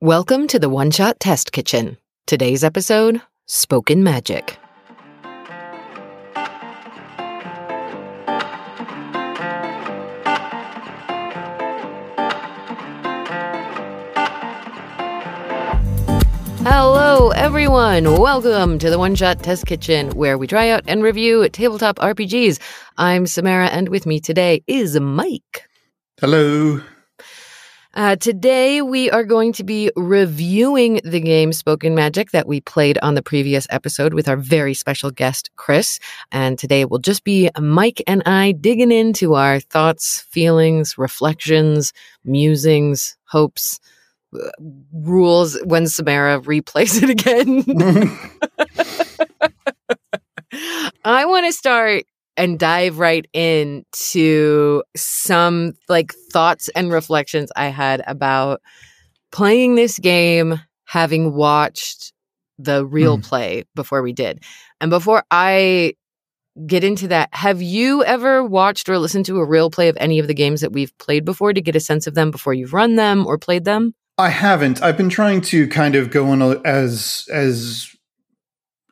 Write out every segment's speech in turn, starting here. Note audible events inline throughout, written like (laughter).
Welcome to the One Shot Test Kitchen. Today's episode Spoken Magic. Hello, everyone. Welcome to the One Shot Test Kitchen, where we try out and review tabletop RPGs. I'm Samara, and with me today is Mike. Hello. Uh, today, we are going to be reviewing the game Spoken Magic that we played on the previous episode with our very special guest, Chris. And today it will just be Mike and I digging into our thoughts, feelings, reflections, musings, hopes, uh, rules when Samara replays it again. (laughs) (laughs) I want to start and dive right into some like thoughts and reflections I had about playing this game, having watched the real Mm. play before we did. And before I get into that, have you ever watched or listened to a real play of any of the games that we've played before to get a sense of them before you've run them or played them? I haven't. I've been trying to kind of go on a, as as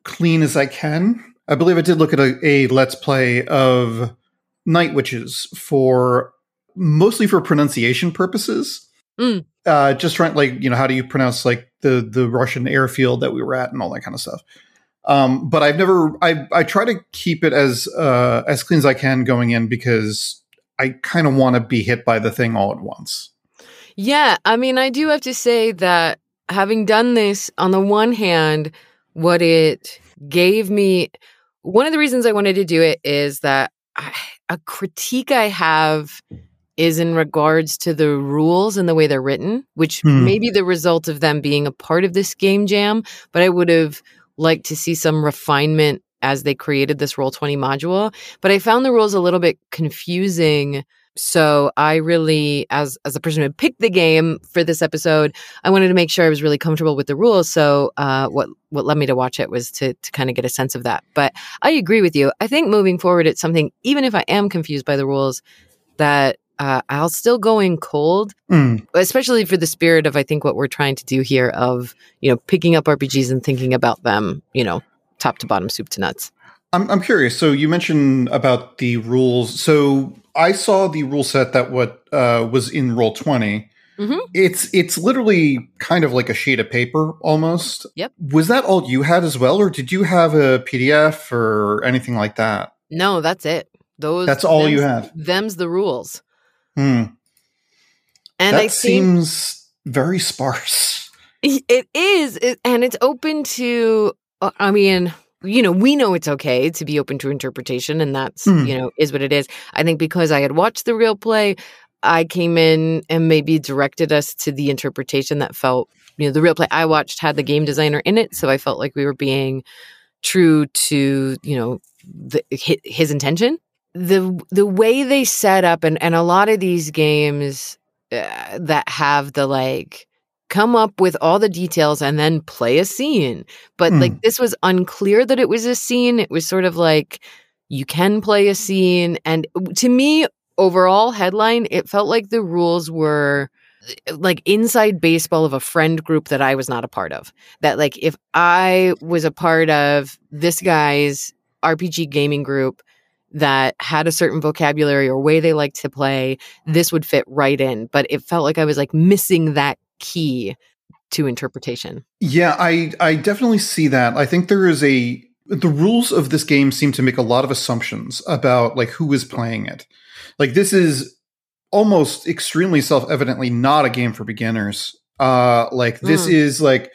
clean as I can. I believe I did look at a, a let's play of Night Witches for mostly for pronunciation purposes. Mm. Uh, just trying like you know how do you pronounce like the the Russian airfield that we were at and all that kind of stuff. Um, but I've never. I I try to keep it as uh, as clean as I can going in because I kind of want to be hit by the thing all at once. Yeah, I mean, I do have to say that having done this, on the one hand, what it gave me, one of the reasons I wanted to do it is that I, a critique I have is in regards to the rules and the way they're written, which Hmm. may be the result of them being a part of this game jam, but I would have liked to see some refinement as they created this Roll20 module. But I found the rules a little bit confusing. So I really, as as a person who picked the game for this episode, I wanted to make sure I was really comfortable with the rules. So uh, what what led me to watch it was to to kind of get a sense of that. But I agree with you. I think moving forward, it's something even if I am confused by the rules, that uh, I'll still go in cold, Mm. especially for the spirit of I think what we're trying to do here of you know picking up RPGs and thinking about them, you know, top to bottom, soup to nuts. I'm I'm curious. So you mentioned about the rules. So I saw the rule set that what uh, was in Roll 20 Mhm. It's it's literally kind of like a sheet of paper almost. Yep. Was that all you had as well, or did you have a PDF or anything like that? No, that's it. Those That's all you have. Them's the rules. Hmm. And that I think seems very sparse. it is, it, and it's open to. uh, I mean, you know, we know it's okay to be open to interpretation, and that's Hmm. you know is what it is. I think because I had watched the real play, I came in and maybe directed us to the interpretation that felt. You know, the real play I watched had the game designer in it, so I felt like we were being true to you know the, his, his intention. The the way they set up and and a lot of these games uh, that have the like come up with all the details and then play a scene. But Hmm. like this was unclear that it was a scene. It was sort of like you can play a scene. And to me, overall headline, it felt like the rules were uh, like inside baseball of a friend group that I was not a part of. That like if I was a part of this guy's RPG gaming group that had a certain vocabulary or way they like to play, this would fit right in. But it felt like I was like missing that key to interpretation. Yeah, I I definitely see that. I think there is a the rules of this game seem to make a lot of assumptions about like who is playing it. Like this is almost extremely self-evidently not a game for beginners. Uh like this Mm. is like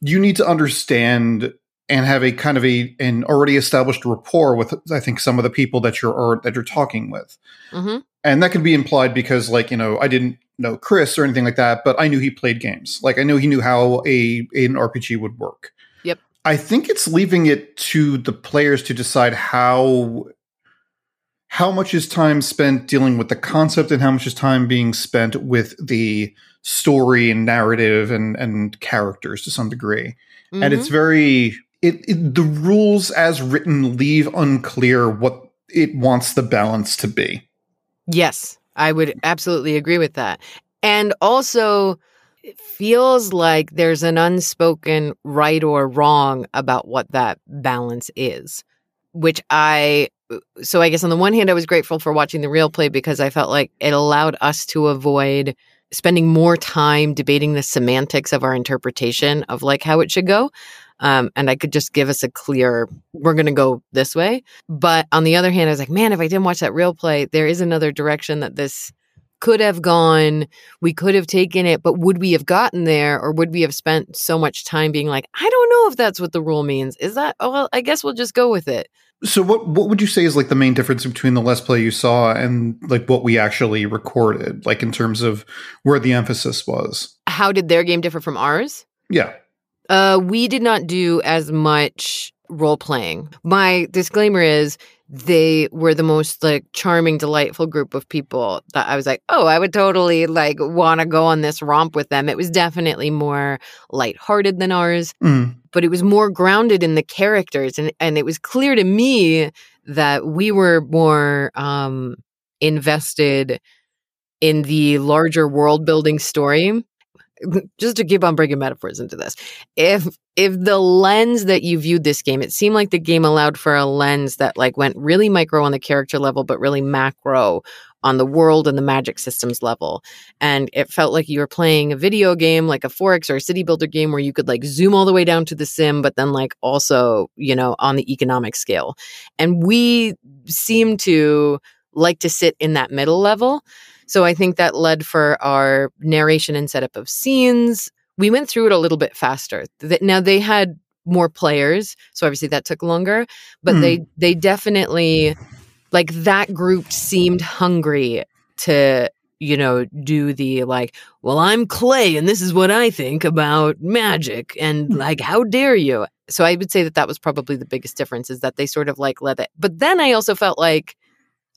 you need to understand and have a kind of a an already established rapport with I think some of the people that you're or that you're talking with. hmm And that can be implied because, like, you know, I didn't know Chris or anything like that, but I knew he played games. Like, I knew he knew how a an RPG would work. Yep. I think it's leaving it to the players to decide how how much is time spent dealing with the concept and how much is time being spent with the story and narrative and and characters to some degree. And Mm-hmm. it's very it, it the rules as written leave unclear what it wants the balance to be. Yes, I would absolutely agree with that. And also, it feels like there's an unspoken right or wrong about what that balance is, which I so I guess on the one hand I was grateful for watching the real play because I felt like it allowed us to avoid spending more time debating the semantics of our interpretation of like how it should go. Um, and I could just give us a clear, we're going to go this way. But on the other hand, I was like, man, if I didn't watch that real play, there is another direction that this could have gone. We could have taken it, but would we have gotten there or would we have spent so much time being like, I don't know if that's what the rule means? Is that, oh, well, I guess we'll just go with it. So what what would you say is like the main difference between the Let's Play you saw and like what we actually recorded, like in terms of where the emphasis was? How did their game differ from ours? Yeah. Uh, we did not do as much role playing. My disclaimer is they were the most like charming, delightful group of people that I was like, oh, I would totally like want to go on this romp with them. It was definitely more lighthearted than ours, Mm. but it was more grounded in the characters. And, and it was clear to me that we were more um, invested in the larger world building story (laughs) just to keep on bringing metaphors into this if if the lens that you viewed this game it seemed like the game allowed for a lens that like went really micro on the character level but really macro on the world and the magic systems level. And it felt like you were playing a video game like a 4X or a city builder game where you could like zoom all the way down to the sim but then like also you know on the economic scale. And we seem to like to sit in that middle level so I think that led for our narration and setup of scenes. We went through it a little bit faster. Now they had more players, so obviously that took longer, but Hmm. they they definitely like that group seemed hungry to you know do the like well i'm clay and this is what i think about magic and like how dare you so i would say that that was probably the biggest difference is that they sort of like let it but then i also felt like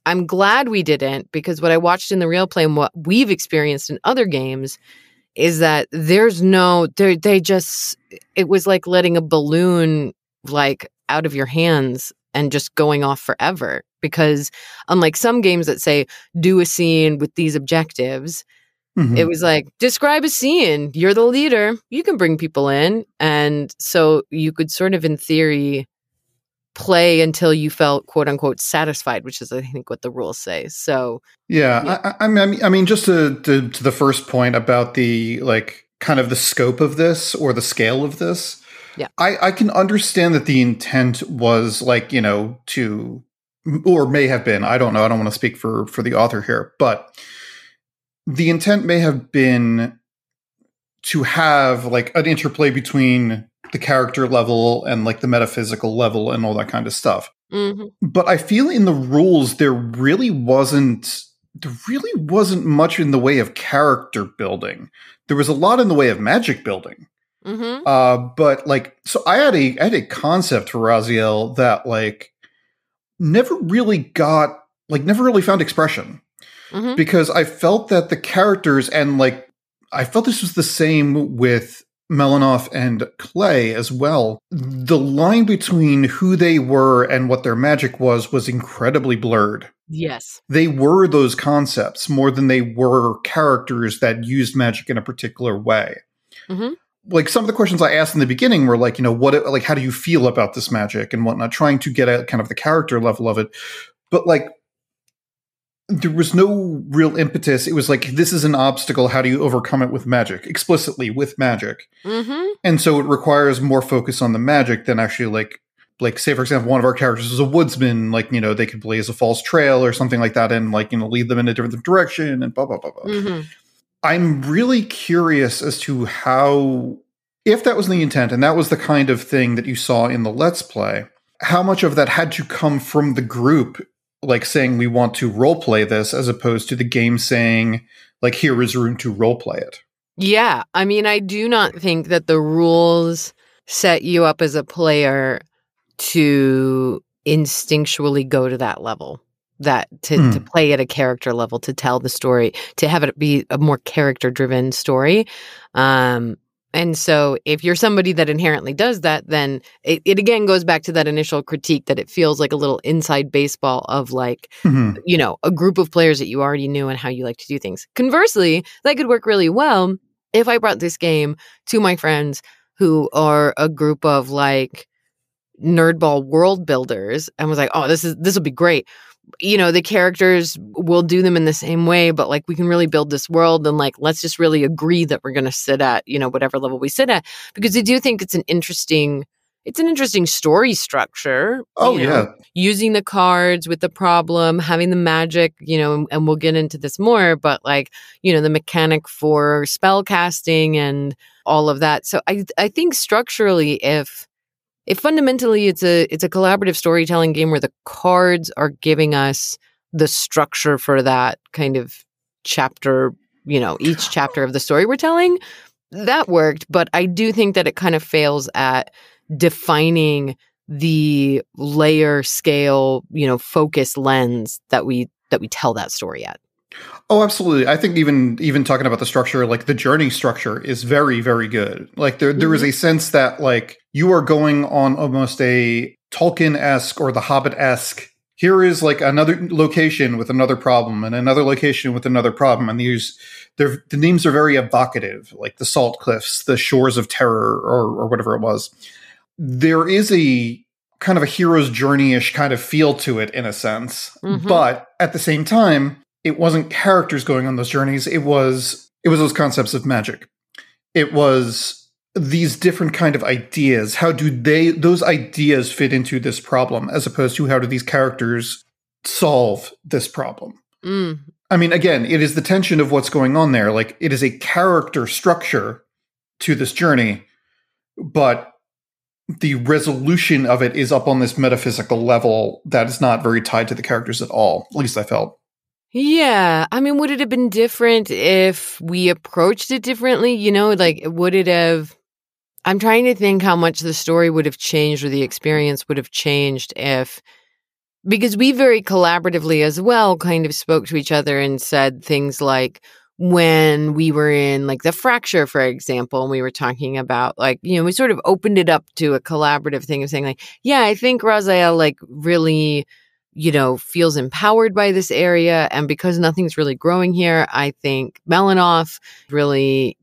I'm glad we didn't because what I watched in the real play and what we've experienced in other games is that there's no they they just it was like letting a balloon like out of your hands and just going off forever. Because unlike some games that say do a scene with these objectives Mhm. it was like describe a scene. You're the leader. You can bring people in. And so you could sort of in theory play until you felt quote unquote satisfied which is i think what the rules say so Yeah, Yeah. I, I, mean, I mean, just to, to to the first point about the like kind of the scope of this or the scale of this. Yeah. I I can understand that the intent was like you know to or may have been I don't know I don't want to speak for for the author here, but the intent may have been to have like an interplay between the character level and like the metaphysical level and all that kind of stuff mhm. but I feel in the rules there really wasn't there really wasn't much in the way of character building. There was a lot in the way of magic building. Mhm. Uh, but like, so I had a I had a concept for Raziel that like never really got like never really found expression Mhm. because I felt that the characters and like I felt this was the same with Melanoff and Clay as well. The line between who they were and what their magic was was incredibly blurred. yes They were those concepts more than they were characters that used magic in a particular way. Mhm. Like some of the questions I asked in the beginning were like, you know, what, like, how do you feel about this magic and whatnot, trying to get at kind of the character level of it. But like, there was no real impetus. It was like, this is an obstacle. How do you overcome it with magic? Explicitly with magic. Mhm. And so it requires more focus on the magic than actually like like say for example one of our characters is a woodsman like you know they could blaze a false trail or something like that and like you know lead them in a different direction and blah blah blah blah. Mhm. I'm really curious as to how if that was the intent and that was the kind of thing that you saw in the let's play how much of that had to come from the group like saying we want to role play this as opposed to the game saying like here is room to role play it. Yeah. I mean, I do not think that the rules set you up as a player to instinctually go to that level. That to, to Hmm. play at a character level, to tell the story, to have it be a more character driven story. Um, and so if you're somebody that inherently does that, then it, it again goes back to that initial critique that it feels like a little inside baseball of like, Mhm. you know, a group of players that you already knew and how you like to do things. Conversely, that could work really well if I brought this game to my friends who are a group of like nerdball world builders and was like, oh, this is this will be great. You know, the characters will do them in the same way, but like we can really build this world and like let's just really agree that we're gonna sit at, you know, whatever level we sit at. Because I do think it's an interesting it's an interesting story structure. Oh you know, yeah. Using the cards with the problem, having the magic, you know, and, and we'll get into this more, but like, you know, the mechanic for spell casting and all of that. So I I think structurally if if fundamentally it's a it's a collaborative storytelling game where the cards are giving us the structure for that kind of chapter, you know, each chapter of the story we're telling, that worked, but I do think that it kind of fails at defining the layer scale, you know, focus lens that we that we tell that story at. Oh, absolutely. I think even even talking about the structure, like the journey structure is very, very good. Like there there is Mhm. a sense that like you are going on almost a Tolkien esque or the Hobbit esque. Here is like another location with another problem, and another location with another problem, and these they're, the names are very evocative, like the Salt Cliffs, the Shores of Terror, or or whatever it was. There is a kind of a hero's journey ish kind of feel to it in a sense, Mhm. but at the same time, it wasn't characters going on those journeys it was it was those concepts of magic it was these different kind of ideas how do they those ideas fit into this problem as opposed to how do these characters solve this problem Mm, i mean again it is the tension of what's going on there like it is a character structure to this journey but the resolution of it is up on this metaphysical level that is not very tied to the characters at all at least i felt Yeah. I mean, would it have been different if we approached it differently? You know, like, would it have. I'm trying to think how much the story would have changed or the experience would have changed if. Because we very collaboratively as well kind of spoke to each other and said things like, when we were in like the fracture, for example, and we were talking about like, you know, we sort of opened it up to a collaborative thing of saying, like, yeah, I think Raziel like really you know, feels empowered by this area. And because nothing's really growing here, I think Melanoff really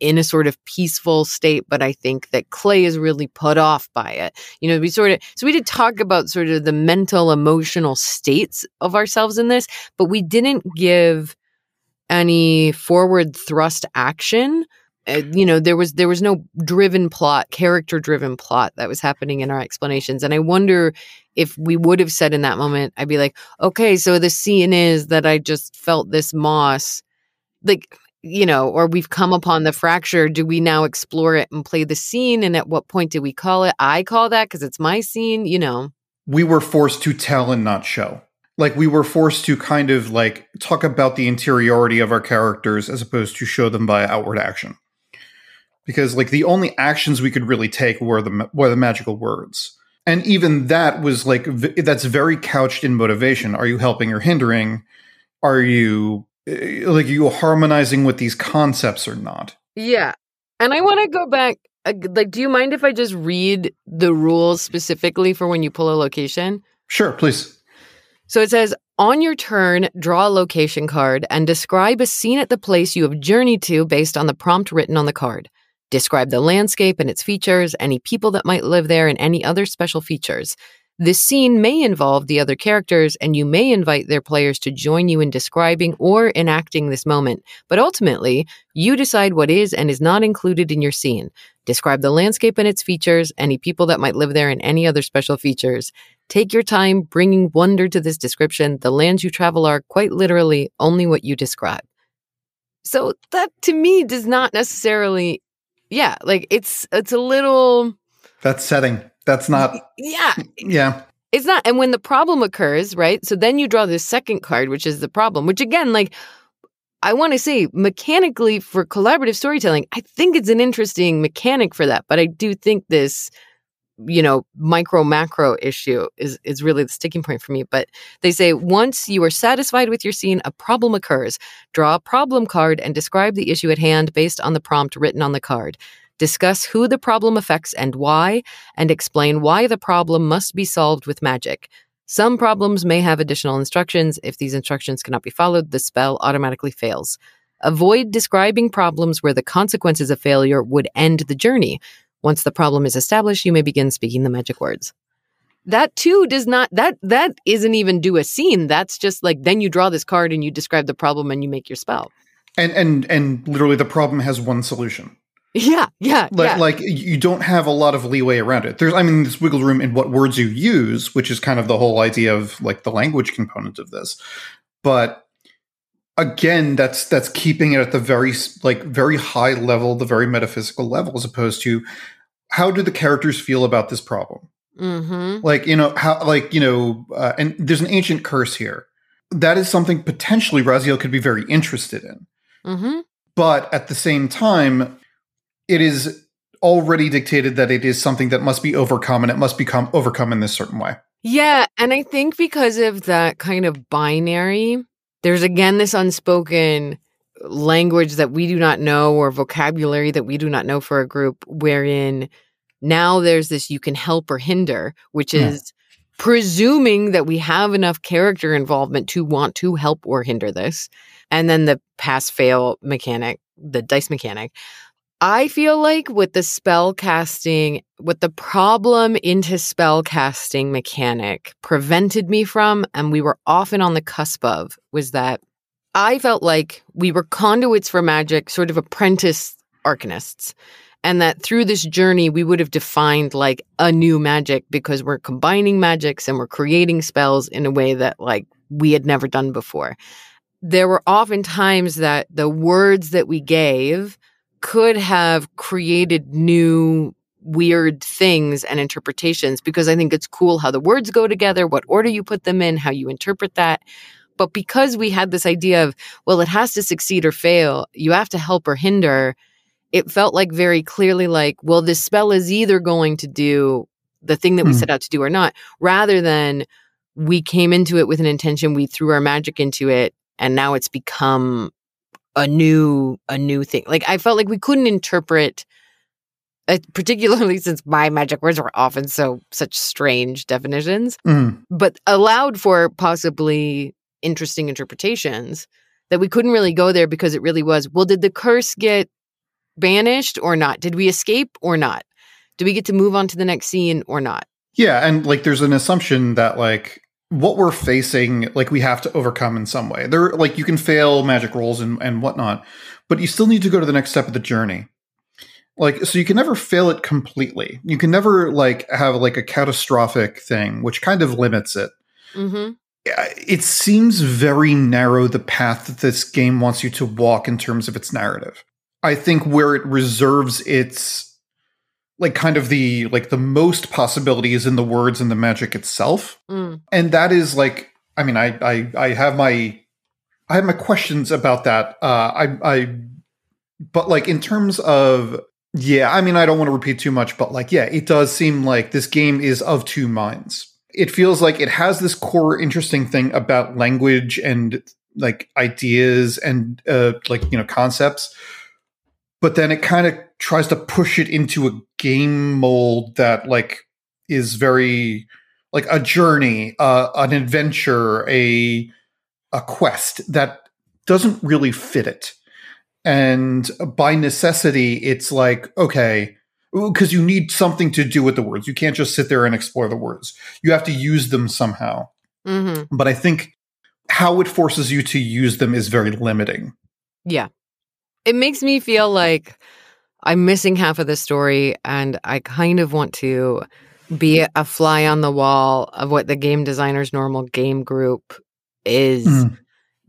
in a sort of peaceful state, but I think that Clay is really put off by it. You know, we sort of, so we did talk about sort of the mental, emotional states of ourselves in this, but we didn't give any forward thrust action. Uh, you know, there was there was no driven plot, character driven plot that was happening in our explanations, and I wonder if we would have said in that moment, I'd be like, okay, so the scene is that I just felt this moss, like, you know, or we've come upon the fracture. Do we now explore it and play the scene? And at what point do we call it? I call that because it's my scene, you know. we were forced to tell and not show. Like we were forced to kind of like talk about the interiority of our characters as opposed to show them by outward action. Because like the only actions we could really take were the were the magical words. And even that was like v- that's very couched in motivation. Are you helping or hindering? Are you like are you harmonizing with these concepts or not? Yeah. And I want to go back. uh, Like, do you mind if I just read the rules specifically for when you pull a location? Sure, please. So it says, on your turn, draw a location card and describe a scene at the place you have journeyed to based on the prompt written on the card. Describe the landscape and its features, any people that might live there, and any other special features. This scene may involve the other characters, and you may invite their players to join you in describing or enacting this moment. But ultimately, you decide what is and is not included in your scene. Describe the landscape and its features, any people that might live there, and any other special features. Take your time bringing wonder to this description. The lands you travel are, quite literally, only what you describe. So that to me does not necessarily, yeah, like it's it's a little, That's setting. That's not yeah, yeah. it's not. And when the problem occurs, right? So then you draw this second card, which is the problem. Which again, like I want to say, mechanically for collaborative storytelling, I think it's an interesting mechanic for that. But I do think this you know micro macro issue is is really the sticking point for me but they say once you are satisfied with your scene a problem occurs draw a problem card and describe the issue at hand based on the prompt written on the card discuss who the problem affects and why and explain why the problem must be solved with magic some problems may have additional instructions if these instructions cannot be followed the spell automatically fails Avoid describing problems where the consequences of failure would end the journey. Once the problem is established, you may begin speaking the magic words. That too does not that that isn't even do a scene. That's just like then you draw this card and you describe the problem and you make your spell. And and and literally the problem has one solution. Yeah, yeah, like, yeah. like you don't have a lot of leeway around it. There's, I mean, this wiggle room in what words you use, which is kind of the whole idea of like the language component of this. But again, that's that's keeping it at the very like very high level, the very metaphysical level, as opposed to how do the characters feel about this problem? Mm-hmm. Like you know how like you know, uh, and there's an ancient curse here. That is something potentially Raziel could be very interested in. Mm-hmm. But at the same time, it is already dictated that it is something that must be overcome and it must become overcome in this certain way. Yeah, and I think because of that kind of binary, there's again this unspoken language that we do not know or vocabulary that we do not know for a group wherein now there's this you can help or hinder, which Yeah. is presuming that we have enough character involvement to want to help or hinder this. And then the pass fail mechanic, the dice mechanic. I feel like with the spell casting, what the problem into spell casting mechanic prevented me from, and we were often on the cusp of, was that I felt like we were conduits for magic, sort of apprentice arcanists. And that through this journey, we would have defined like a new magic because we're combining magics and we're creating spells in a way that like we had never done before. There were often times that the words that we gave could have created new weird things and interpretations because I think it's cool how the words go together, what order you put them in, how you interpret that. But because we had this idea of, well, it has to succeed or fail, you have to help or hinder, it felt like very clearly like, well, this spell is either going to do the thing that we Hmm. set out to do or not, rather than we came into it with an intention, we threw our magic into it, and now it's become a new a new thing. Like I felt like we couldn't interpret uh, particularly (laughs) since my magic words were often so such strange definitions, Mm. but allowed for possibly interesting interpretations that we couldn't really go there because it really was, well, did the curse get banished or not? Did we escape or not? Do we get to move on to the next scene or not? Yeah, and like there's an assumption that like what we're facing, like we have to overcome in some way. There, like you can fail magic rolls and and whatnot, but you still need to go to the next step of the journey. Like, so you can never fail it completely. You can never like have like a catastrophic thing, which kind of limits it. Mm-hmm. It seems very narrow the path that this game wants you to walk in terms of its narrative. I think where it reserves its like kind of the like the most possibilities in the words and the magic itself. Mm. and that is like i mean i i i have my i have my questions about that. Uh i i but like in terms of yeah i mean i don't want to repeat too much but like yeah it does seem like this game is of two minds. It feels like it has this core interesting thing about language and like ideas and uh like you know concepts but then it kind of tries to push it into a game mold that like is very like a journey, uh, an adventure, a a quest that doesn't really fit it. And by necessity, it's like okay, because you need something to do with the words. You can't just sit there and explore the words. You have to use them somehow. Mm-hmm. But I think how it forces you to use them is very limiting. Yeah. It makes me feel like I'm missing half of the story and I kind of want to be a fly on the wall of what the game designer's normal game group is Mm.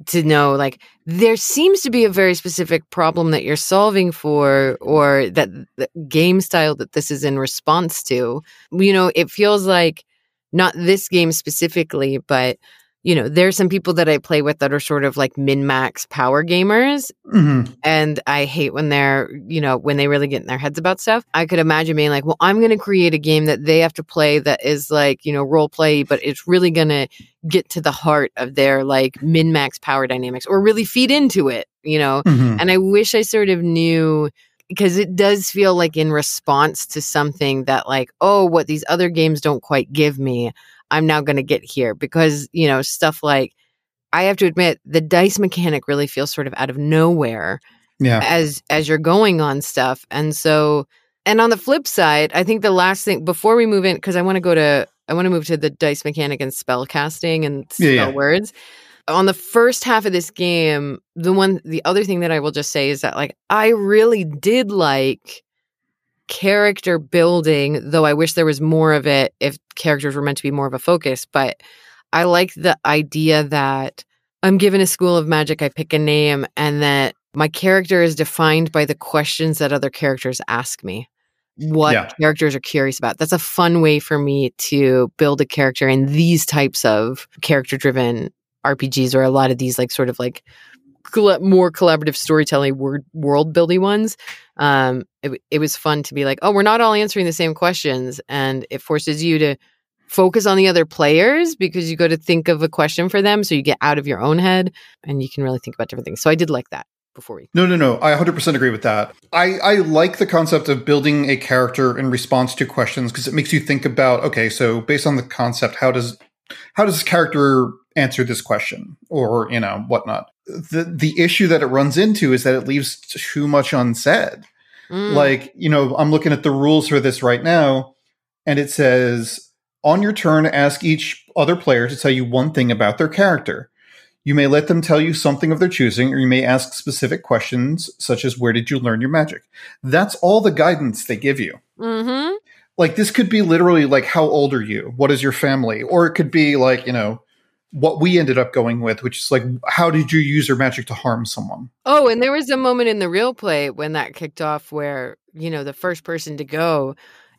to know like there seems to be a very specific problem that you're solving for or that the game style that this is in response to you know it feels like not this game specifically but you know there's some people that i play with that are sort of like min max power gamers Mhm. and I hate when they're, you know, when they really get in their heads about stuff. I could imagine being like, well, I'm going to create a game that they have to play that is like, you know, role play, but it's really going to get to the heart of their like min max power dynamics or really feed into it, you know? Mhm. And I wish I sort of knew because it does feel like in response to something that, like, oh, what these other games don't quite give me, I'm now going to get here because, you know, stuff like, I have to admit the dice mechanic really feels sort of out of nowhere Yeah. as as you're going on stuff. And so and on the flip side, I think the last thing before we move in because I want to go to I want to move to the dice mechanic and spell casting and spell Yeah, yeah. words. On the first half of this game, the one the other thing that I will just say is that like I really did like character building, though I wish there was more of it if characters were meant to be more of a focus, but I like the idea that I'm given a school of magic, I pick a name, and that my character is defined by the questions that other characters ask me. What Yeah. characters are curious about. That's a fun way for me to build a character in these types of character driven RPGs or a lot of these like sort of like colla- more collaborative storytelling word world building ones. Um, it, it was fun to be like, oh, we're not all answering the same questions, and it forces you to focus on the other players because you go to think of a question for them, so you get out of your own head and you can really think about different things. So I did like that before we. No, no, no. I 100% agree with that. I, I like the concept of building a character in response to questions because it makes you think about okay, so based on the concept, how does how does this character answer this question or you know whatnot? The the issue that it runs into is that it leaves too much unsaid. Mm, Like you know, I'm looking at the rules for this right now, and it says on your turn, ask each other player to tell you one thing about their character. You may let them tell you something of their choosing, or you may ask specific questions, such as Where did you learn your magic? That's all the guidance they give you. mhm. Like, this could be literally like, How old are you? What is your family? Or it could be like, you know, what we ended up going with, which is like, How did you use your magic to harm someone? Oh, and there was a moment in the real play when that kicked off where, you know, the first person to go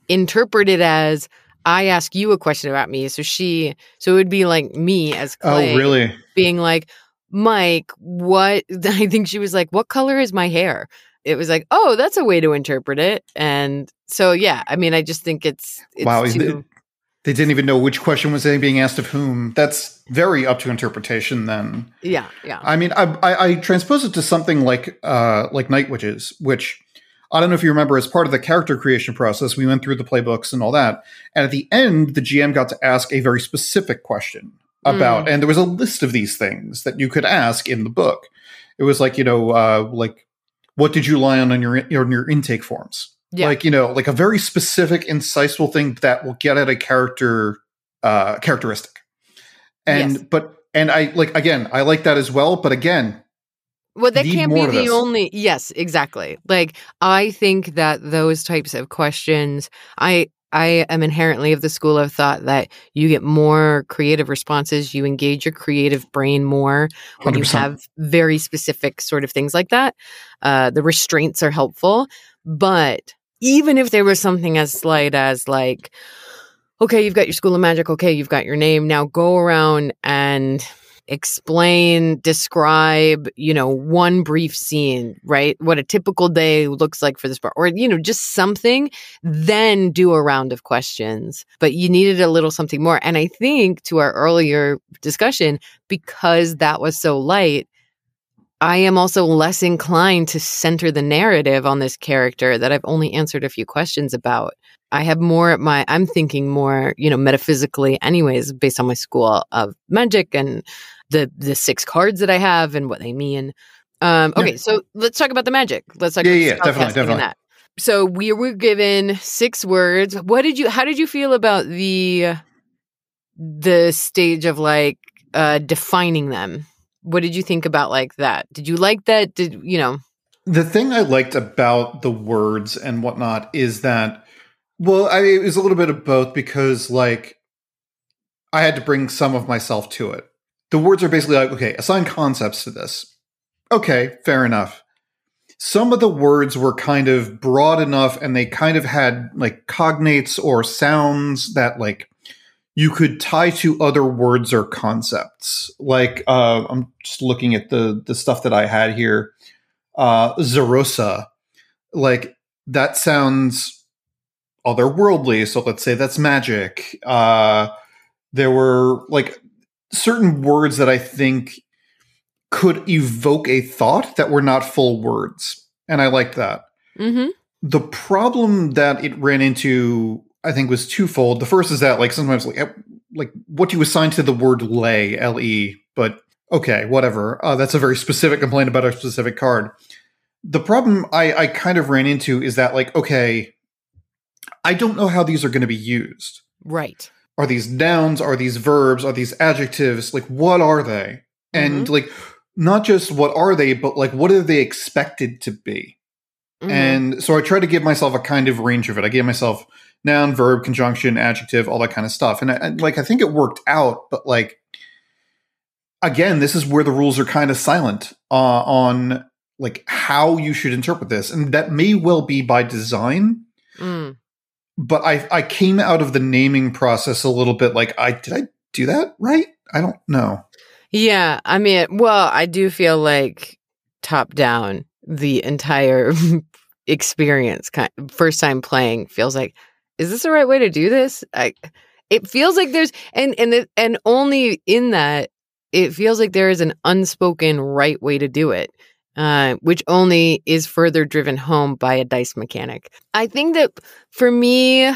interpreted as I ask you a question about me. So she, so it would be like me as oh, Clay Oh, really? being like, Mike, what? (laughs) I think she was like, what color is my hair? It was like, oh, that's a way to interpret it. And so, yeah, I mean, I just think it's, it's Wow, too, They didn't even know which question was being asked of whom. That's very up to interpretation then. yeah, yeah. I mean, I, I, I transpose it to something like uh, like Night Witches, which I don't know if you remember. As part of the character creation process, we went through the playbooks and all that, and at the end, the GM got to ask a very specific question about, and there was a list of these things that you could ask in the book. It was like you know, uh, like what did you lie on on your on your intake forms? Yeah. Like you know, like a very specific, insightful thing that will get at a character uh, characteristic. And Yes. but and I like again, I like that as well. But again, Well, that can't be the only. Yes, exactly. Like I think that those types of questions, I I am inherently of the school of thought that you get more creative responses, you engage your creative brain more when you 100%. have very specific sort of things like that. Uh, the restraints are helpful, but even if there was something as slight as like, okay, you've got your school of magic, okay, you've got your name, now go around and explain, describe, you know, one brief scene, right? What a typical day looks like for this part, or, you know, just something, then do a round of questions. But you needed a little something more. And I think to our earlier discussion, because that was so light, I am also less inclined to center the narrative on this character that I've only answered a few questions about. I have more at my, I'm thinking more, you know, metaphysically, anyways, based on my school of magic and the the six cards that I have and what they mean. Um, Yeah. okay, so let's talk about the magic. Let's talk Yeah, about yeah, definitely, definitely. that. So we were given six words. What did you? How did you feel about the the stage of like uh defining them? What did you think about like that? Did you like that? Did you know? the thing I liked about the words and whatnot is that, well, I, it was a little bit of both because, like, I had to bring some of myself to it. The words are basically like, okay, assign concepts to this. Okay, fair enough. Some of the words were kind of broad enough and they kind of had like cognates or sounds that, like, you could tie to other words or concepts. Like, uh, I'm just looking at the the stuff that I had here uh Zarosa. Like that sounds otherworldly, so let's say that's magic. Uh there were like certain words that I think could evoke a thought that were not full words. And I liked that. Mm-hmm. The problem that it ran into, I think, was twofold. The first is that like sometimes like like what you assign to the word lay, L E, but okay, whatever. Uh, that's a very specific complaint about a specific card. The problem I, I kind of ran into is that, like, okay, I don't know how these are going to be used. Right. Are these nouns? Are these verbs? Are these adjectives? Like, what are they? And, Mhm. like, not just what are they, but, like, what are they expected to be? Mhm. And so I tried to give myself a kind of range of it. I gave myself noun, verb, conjunction, adjective, all that kind of stuff. And, I, like I think it worked out, but like again, this is where the rules are kind of silent uh, on like how you should interpret this, and that may well be by design. Mm. But I I came out of the naming process a little bit like I did I do that right? I don't know. Yeah, I mean, well, I do feel like top down the entire (laughs) experience kind first time playing feels like is this the right way to do this? I it feels like there's and and it, and only in that it feels like there is an unspoken right way to do it. Uh, which only is further driven home by a dice mechanic. I think that for me,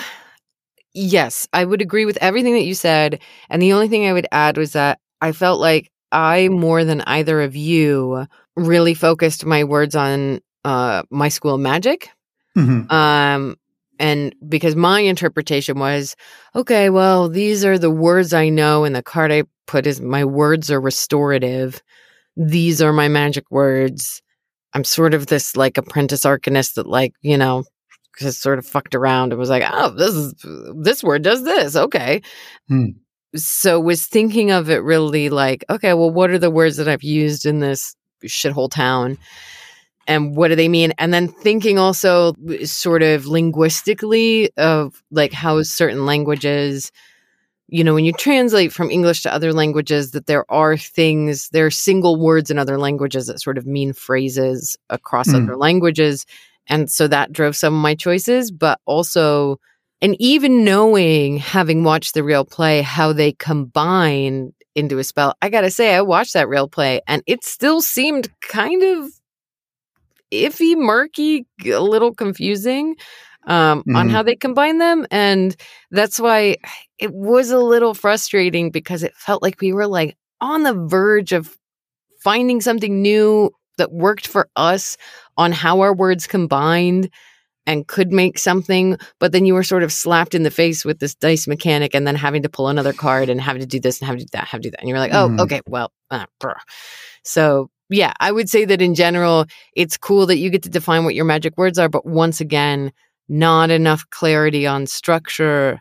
yes, I would agree with everything that you said. And the only thing I would add was that I felt like I, more than either of you, really focused my words on uh, my school of magic. Mhm. Um, and because my interpretation was, okay, well, these are the words I know, and the card I put is my words are restorative. These are my magic words. I'm sort of this like apprentice arcanist that, like, you know, just sort of fucked around and was like, oh, this is this word does this. Okay. Hmm. So was thinking of it really like, okay, well, what are the words that I've used in this shithole town? And what do they mean and then thinking also sort of linguistically of like how certain languages you know when you translate from english to other languages that there are things there are single words in other languages that sort of mean phrases across Mm. other languages and so that drove some of my choices but also and even knowing having watched the real play how they combine into a spell i gotta say i watched that real play and it still seemed kind of iffy, murky, a little confusing um, on Mhm. how they combine them. And that's why it was a little frustrating because it felt like we were like on the verge of finding something new that worked for us on how our words combined and could make something but then you were sort of slapped in the face with this dice mechanic and then having to pull another card and having to do this and having to do that have to do that and you're like oh Mhm. okay well uh, so yeah i would say that in general it's cool that you get to define what your magic words are but once again not enough clarity on structure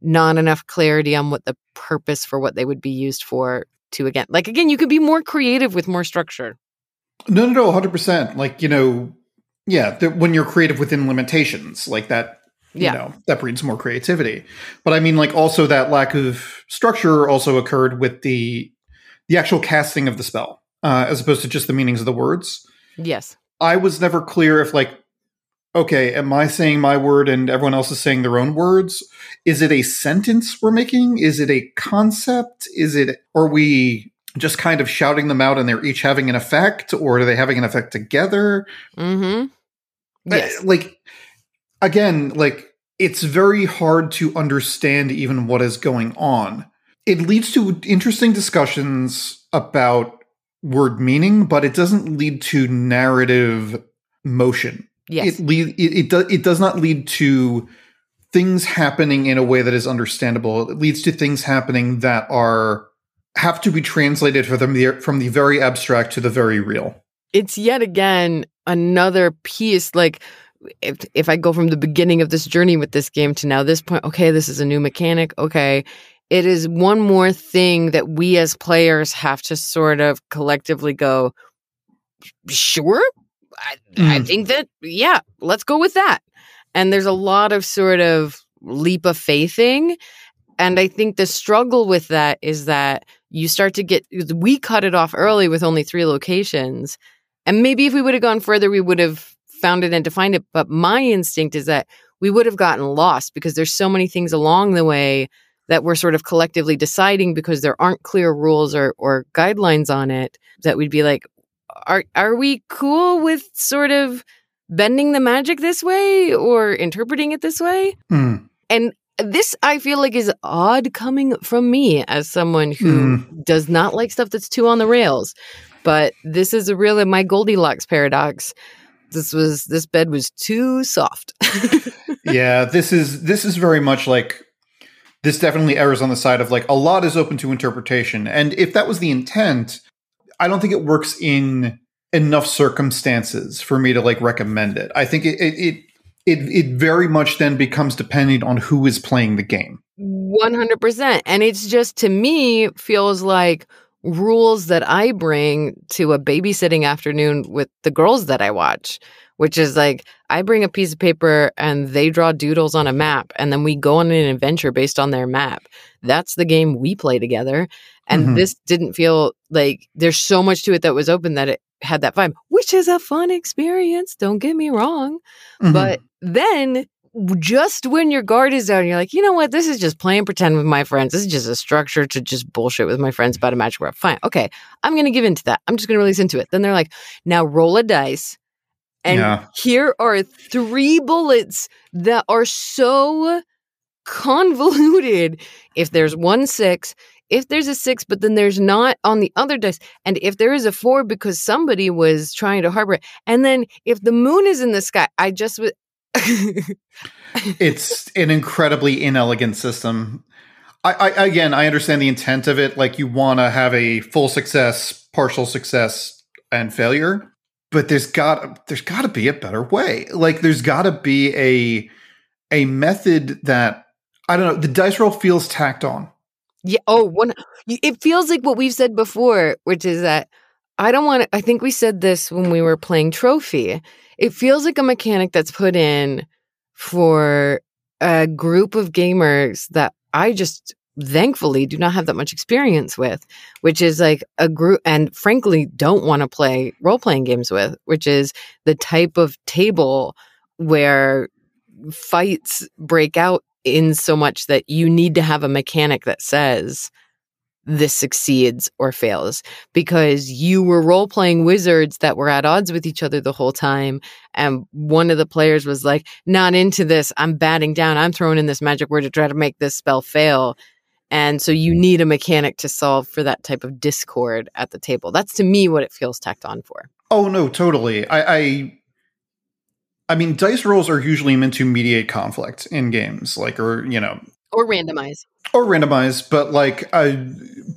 not enough clarity on what the purpose for what they would be used for to again like again you could be more creative with more structure No, no, no, hundred percent. Like you know, yeah, the, when you're creative within limitations, like that, Yeah. you know, that breeds more creativity. But I mean, like also that lack of structure also occurred with the the actual casting of the spell, uh, as opposed to just the meanings of the words. yes I was never clear if like, okay, am I saying my word and everyone else is saying their own words? Is it a sentence we're making? Is it a concept? Is it are we just kind of shouting them out and they're each having an effect, or are they having an effect together? mm-hmm Uh, yes like again, like it's very hard to understand even what is going on. It leads to interesting discussions about word meaning, but it doesn't lead to narrative motion. yes It lead it, it does it does not lead to things happening in a way that is understandable. It leads to things happening that are have to be translated from the from the very abstract to the very real. it's yet again another piece like if if I go from the beginning of this journey with this game to now this point, okay, this is a new mechanic. Okay, it is one more thing that we as players have to sort of collectively go. Sure, I, I Mm. think that yeah, let's go with that. And there's a lot of sort of leap of faithing, and I think the struggle with that is that you start to get we cut it off early with only three locations and maybe if we would have gone further, we would have found it and defined it. But my instinct is that we would have gotten lost because there's so many things along the way that we're sort of collectively deciding because there aren't clear rules or, or guidelines on it that we'd be like, are are we cool with sort of bending the magic this way or interpreting it this way? Hmm. And this I feel like is odd coming from me as someone who Mm. does not like stuff that's too on the rails. But this is a really my Goldilocks paradox. This was this bed was too soft. (laughs) yeah, this is this is very much like this definitely errs on the side of like a lot is open to interpretation. And if that was the intent, I don't think it works in enough circumstances for me to like recommend it. I think it it it it, it very much then becomes dependent on who is playing the game. 100%. And it's just to me feels like rules that I bring to a babysitting afternoon with the girls that I watch, which is like I bring a piece of paper and they draw doodles on a map and then we go on an adventure based on their map. That's the game we play together. And Mhm. this didn't feel like there's so much to it that was open that it had that vibe, which is a fun experience. Don't get me wrong. Mhm. But then just when your guard is down, you're like, you know what? This is just playing pretend with my friends. This is just a structure to just bullshit with my friends about a magic world. Fine. Okay. I'm going to give into that. I'm just going to release into it. Then they're like, now roll a dice. And Yeah. here are three bullets that are so convoluted. If there's one six, if there's a six, but then there's not on the other dice, and if there is a four because somebody was trying to harbor it, and then if the moon is in the sky, I just was. (laughs) it's an incredibly inelegant system. I, I again, I understand the intent of it. Like you want to have a full success, partial success, and failure, but there's got there's got to be a better way. Like there's got to be a a method that I don't know. The dice roll feels tacked on. Yeah. Oh, one. It feels like what we've said before, which is that I don't want. I think we said this when we were playing Trophy. It feels like a mechanic that's put in for a group of gamers that I just thankfully do not have that much experience with, which is like a group, and frankly, don't want to play role playing games with, which is the type of table where fights break out in so much that you need to have a mechanic that says this succeeds or fails because you were role playing wizards that were at odds with each other the whole time. And one of the players was like, Not into this. I'm batting down. I'm throwing in this magic word to try to make this spell fail. And so you need a mechanic to solve for that type of discord at the table. That's to me what it feels tacked on for. Oh no, totally. I, I I mean, dice rolls are usually meant to mediate conflict in games, like or you know, Or randomize. or randomize but like I,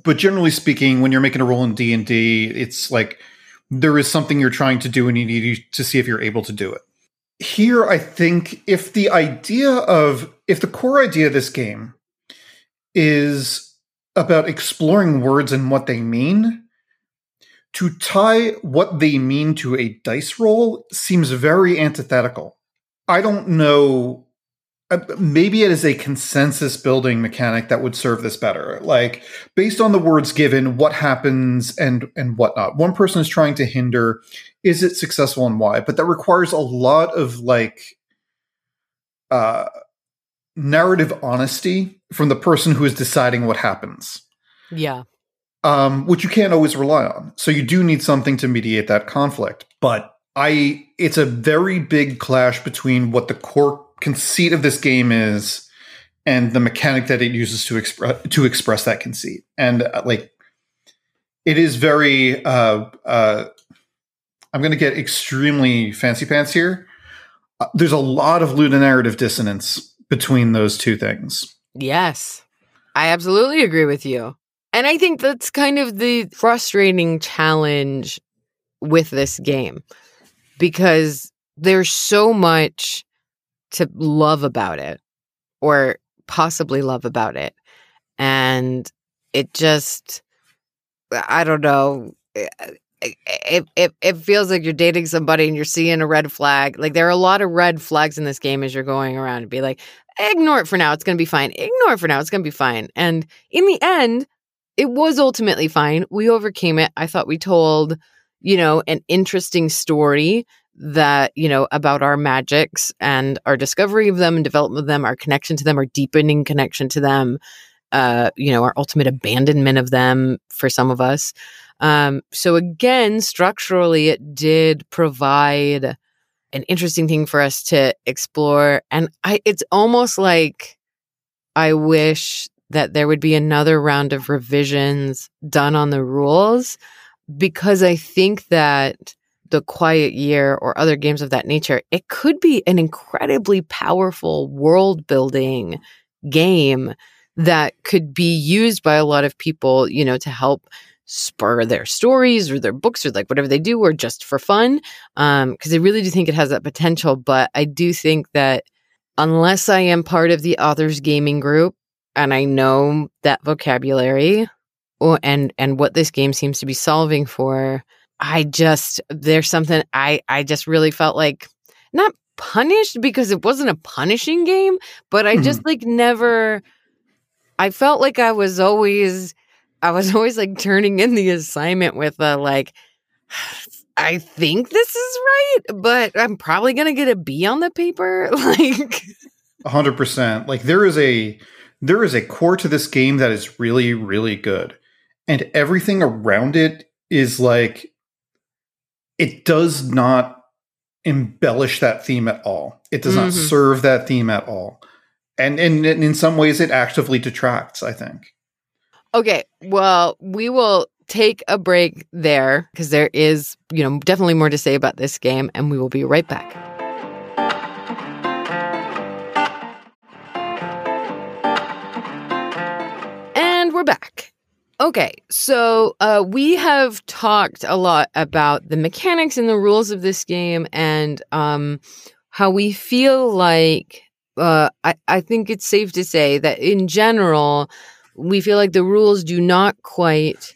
but generally speaking when you're making a roll in d&d it's like there is something you're trying to do and you need to see if you're able to do it here i think if the idea of if the core idea of this game is about exploring words and what they mean. To tie what they mean to a dice roll seems very antithetical. I don't know uh, maybe it is a consensus building mechanic that would serve this better. Like based on the words given what happens and and whatnot. One person is trying to hinder is it successful and why? But that requires a lot of like uh narrative honesty from the person who is deciding what happens Yeah. um, which you can't always rely on. So you do need something to mediate that conflict. But I, it's a very big clash between what the core conceit of this game is and the mechanic that it uses to express to express that conceit. And uh, like, it is very. Uh, uh, I'm going to get extremely fancy pants here. Uh, there's a lot of ludonarrative dissonance between those two things. Yes, I absolutely agree with you. And I think that's kind of the frustrating challenge with this game because there's so much to love about it or possibly love about it. And it just, I don't know. It, it, it, it feels like you're dating somebody and you're seeing a red flag. Like there are a lot of red flags in this game as you're going around and be like, ignore it for now. It's going to be fine. Ignore it for now. It's going to be fine. And in the end, it was ultimately fine. We overcame it. I thought we told, you know, an interesting story that, you know, about our magics and our discovery of them and development of them, our connection to them, our deepening connection to them, uh, you know, our ultimate abandonment of them for some of us. Um, so again, structurally, it did provide an interesting thing for us to explore. And I, it's almost like I wish that there would be another round of revisions done on the rules because I think that the quiet year or other games of that nature, it could be an incredibly powerful world building game that could be used by a lot of people, you know, to help spur their stories or their books or like whatever they do or just for fun. Um, because I really do think it has that potential. But I do think that unless I am part of the authors gaming group and I know that vocabulary or and and what this game seems to be solving for, I just there's something I I just really felt like not punished because it wasn't a punishing game, but I just mm-hmm. like never I felt like I was always I was (laughs) always like turning in the assignment with a like (sighs) I think this is right, but I'm probably going to get a B on the paper (laughs) like 100%. Like there is a there is a core to this game that is really really good. And everything around it is like it does not embellish that theme at all. It does mm-hmm. not serve that theme at all. And, and, and in some ways, it actively detracts, I think. Okay. Well, we will take a break there because there is, you know, definitely more to say about this game, and we will be right back. And we're back. Okay, so uh, we have talked a lot about the mechanics and the rules of this game and um, how we feel like. Uh, I, I think it's safe to say that in general, we feel like the rules do not quite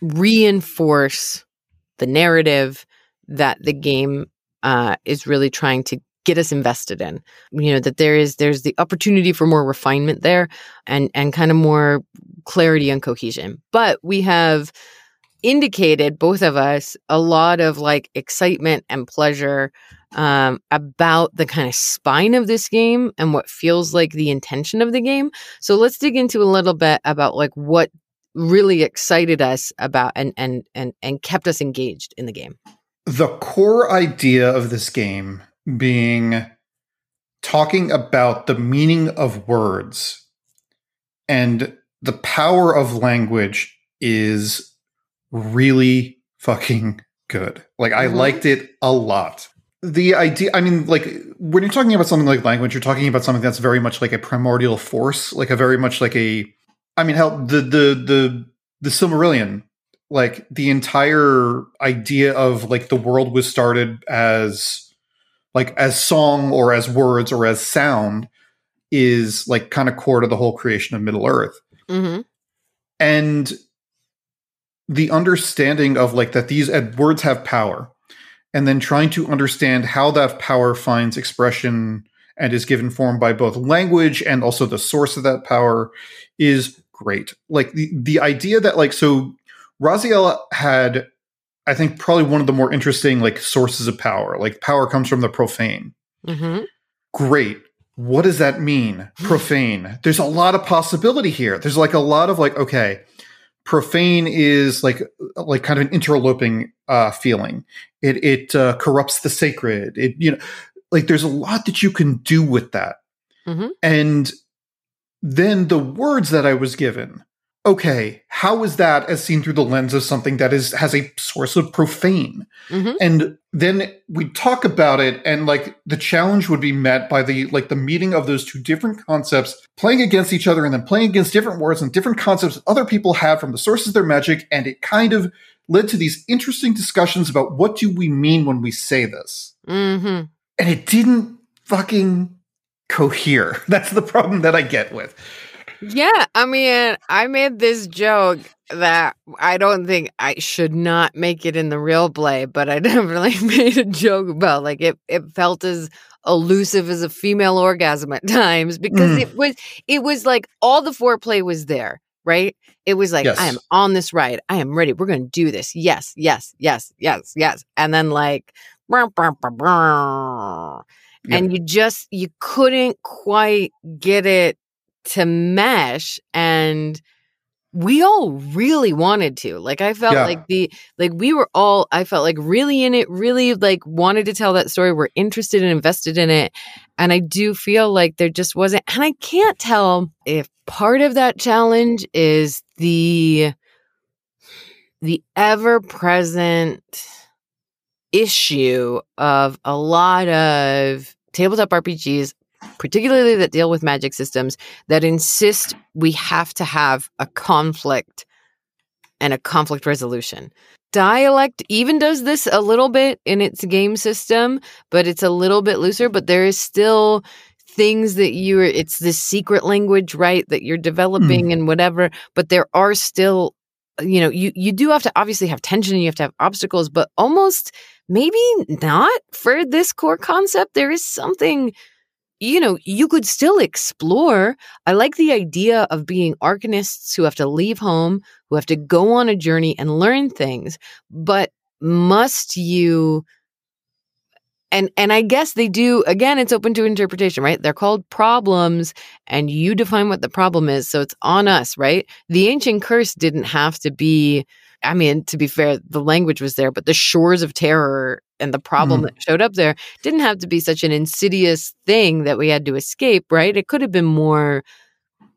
reinforce the narrative that the game uh, is really trying to get us invested in. You know that there is there's the opportunity for more refinement there and and kind of more clarity and cohesion. But we have indicated both of us a lot of like excitement and pleasure um, about the kind of spine of this game and what feels like the intention of the game so let's dig into a little bit about like what really excited us about and and and and kept us engaged in the game the core idea of this game being talking about the meaning of words and the power of language is really fucking good. Like I mm-hmm. liked it a lot. The idea, I mean, like when you're talking about something like language, you're talking about something that's very much like a primordial force, like a very much like a, I mean, hell, the the the the Silmarillion, like the entire idea of like the world was started as like as song or as words or as sound is like kind of core to the whole creation of Middle Earth. Mm-hmm. And the understanding of like that these words have power and then trying to understand how that power finds expression and is given form by both language and also the source of that power is great. Like the the idea that like so Raziel had I think probably one of the more interesting like sources of power. Like power comes from the profane. Mm-hmm. Great. What does that mean? (laughs) Profane. There's a lot of possibility here. There's like a lot of like, okay, profane is like like kind of an interloping uh, feeling. It it uh, corrupts the sacred. It you know like there's a lot that you can do with that. Mm-hmm. And then the words that I was given okay, how is that as seen through the lens of something that is has a source of profane? Mm-hmm. And then we talk about it, and like the challenge would be met by the like the meeting of those two different concepts playing against each other, and then playing against different words and different concepts other people have from the sources of their magic, and it kind of led to these interesting discussions about what do we mean when we say this, mm-hmm. and it didn't fucking cohere. (laughs) That's the problem that I get with. Yeah, I mean, I made this joke that I don't think I should not make it in the real play, but I (laughs) definitely made a joke about like it it felt as elusive as a female orgasm at times because mm. it was it was like all the foreplay was there, right? It was like yes. I am on this ride. I am ready. We're going to do this. Yes, yes, yes, yes, yes. And then like Yep. and you just you couldn't quite get it to mesh and we all really wanted to. Like I felt Yeah. like the like we were all I felt like really in it, really like wanted to tell that story. We're interested and invested in it. And I do feel like there just wasn't and I can't tell if part of that challenge is the the ever-present issue of a lot of tabletop RPGs, particularly that deal with magic systems, that insist we have to have a conflict and a conflict resolution. Dialect even does this a little bit in its game system, but it's a little bit looser. But there is still things that you're, it's this secret language, right, that you're developing hmm. and whatever. But there are still, you know, you, you do have to obviously have tension, and you have to have obstacles, but almost maybe not for this core concept. There is something you know, you could still explore. I like the idea of being arcanists who have to leave home, who have to go on a journey and learn things. But must you and and I guess they do again it's open to interpretation, right? They're called problems and you define what the problem is. So it's on us, right? The ancient curse didn't have to be I mean, to be fair, the language was there, but the shores of terror and the problem Mhm. that showed up there didn't have to be such an insidious thing that we had to escape, right? It could have been more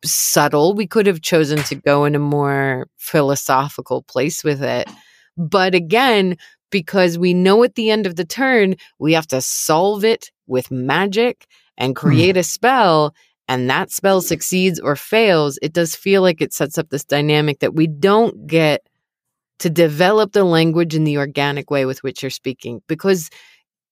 subtle. We could have chosen to go in a more philosophical place with it. But again, because we know at the end of the turn, we have to solve it with magic and create a spell, and that spell succeeds or fails, it does feel like it sets up this dynamic that we don't get to develop the language in the organic way with which you're speaking because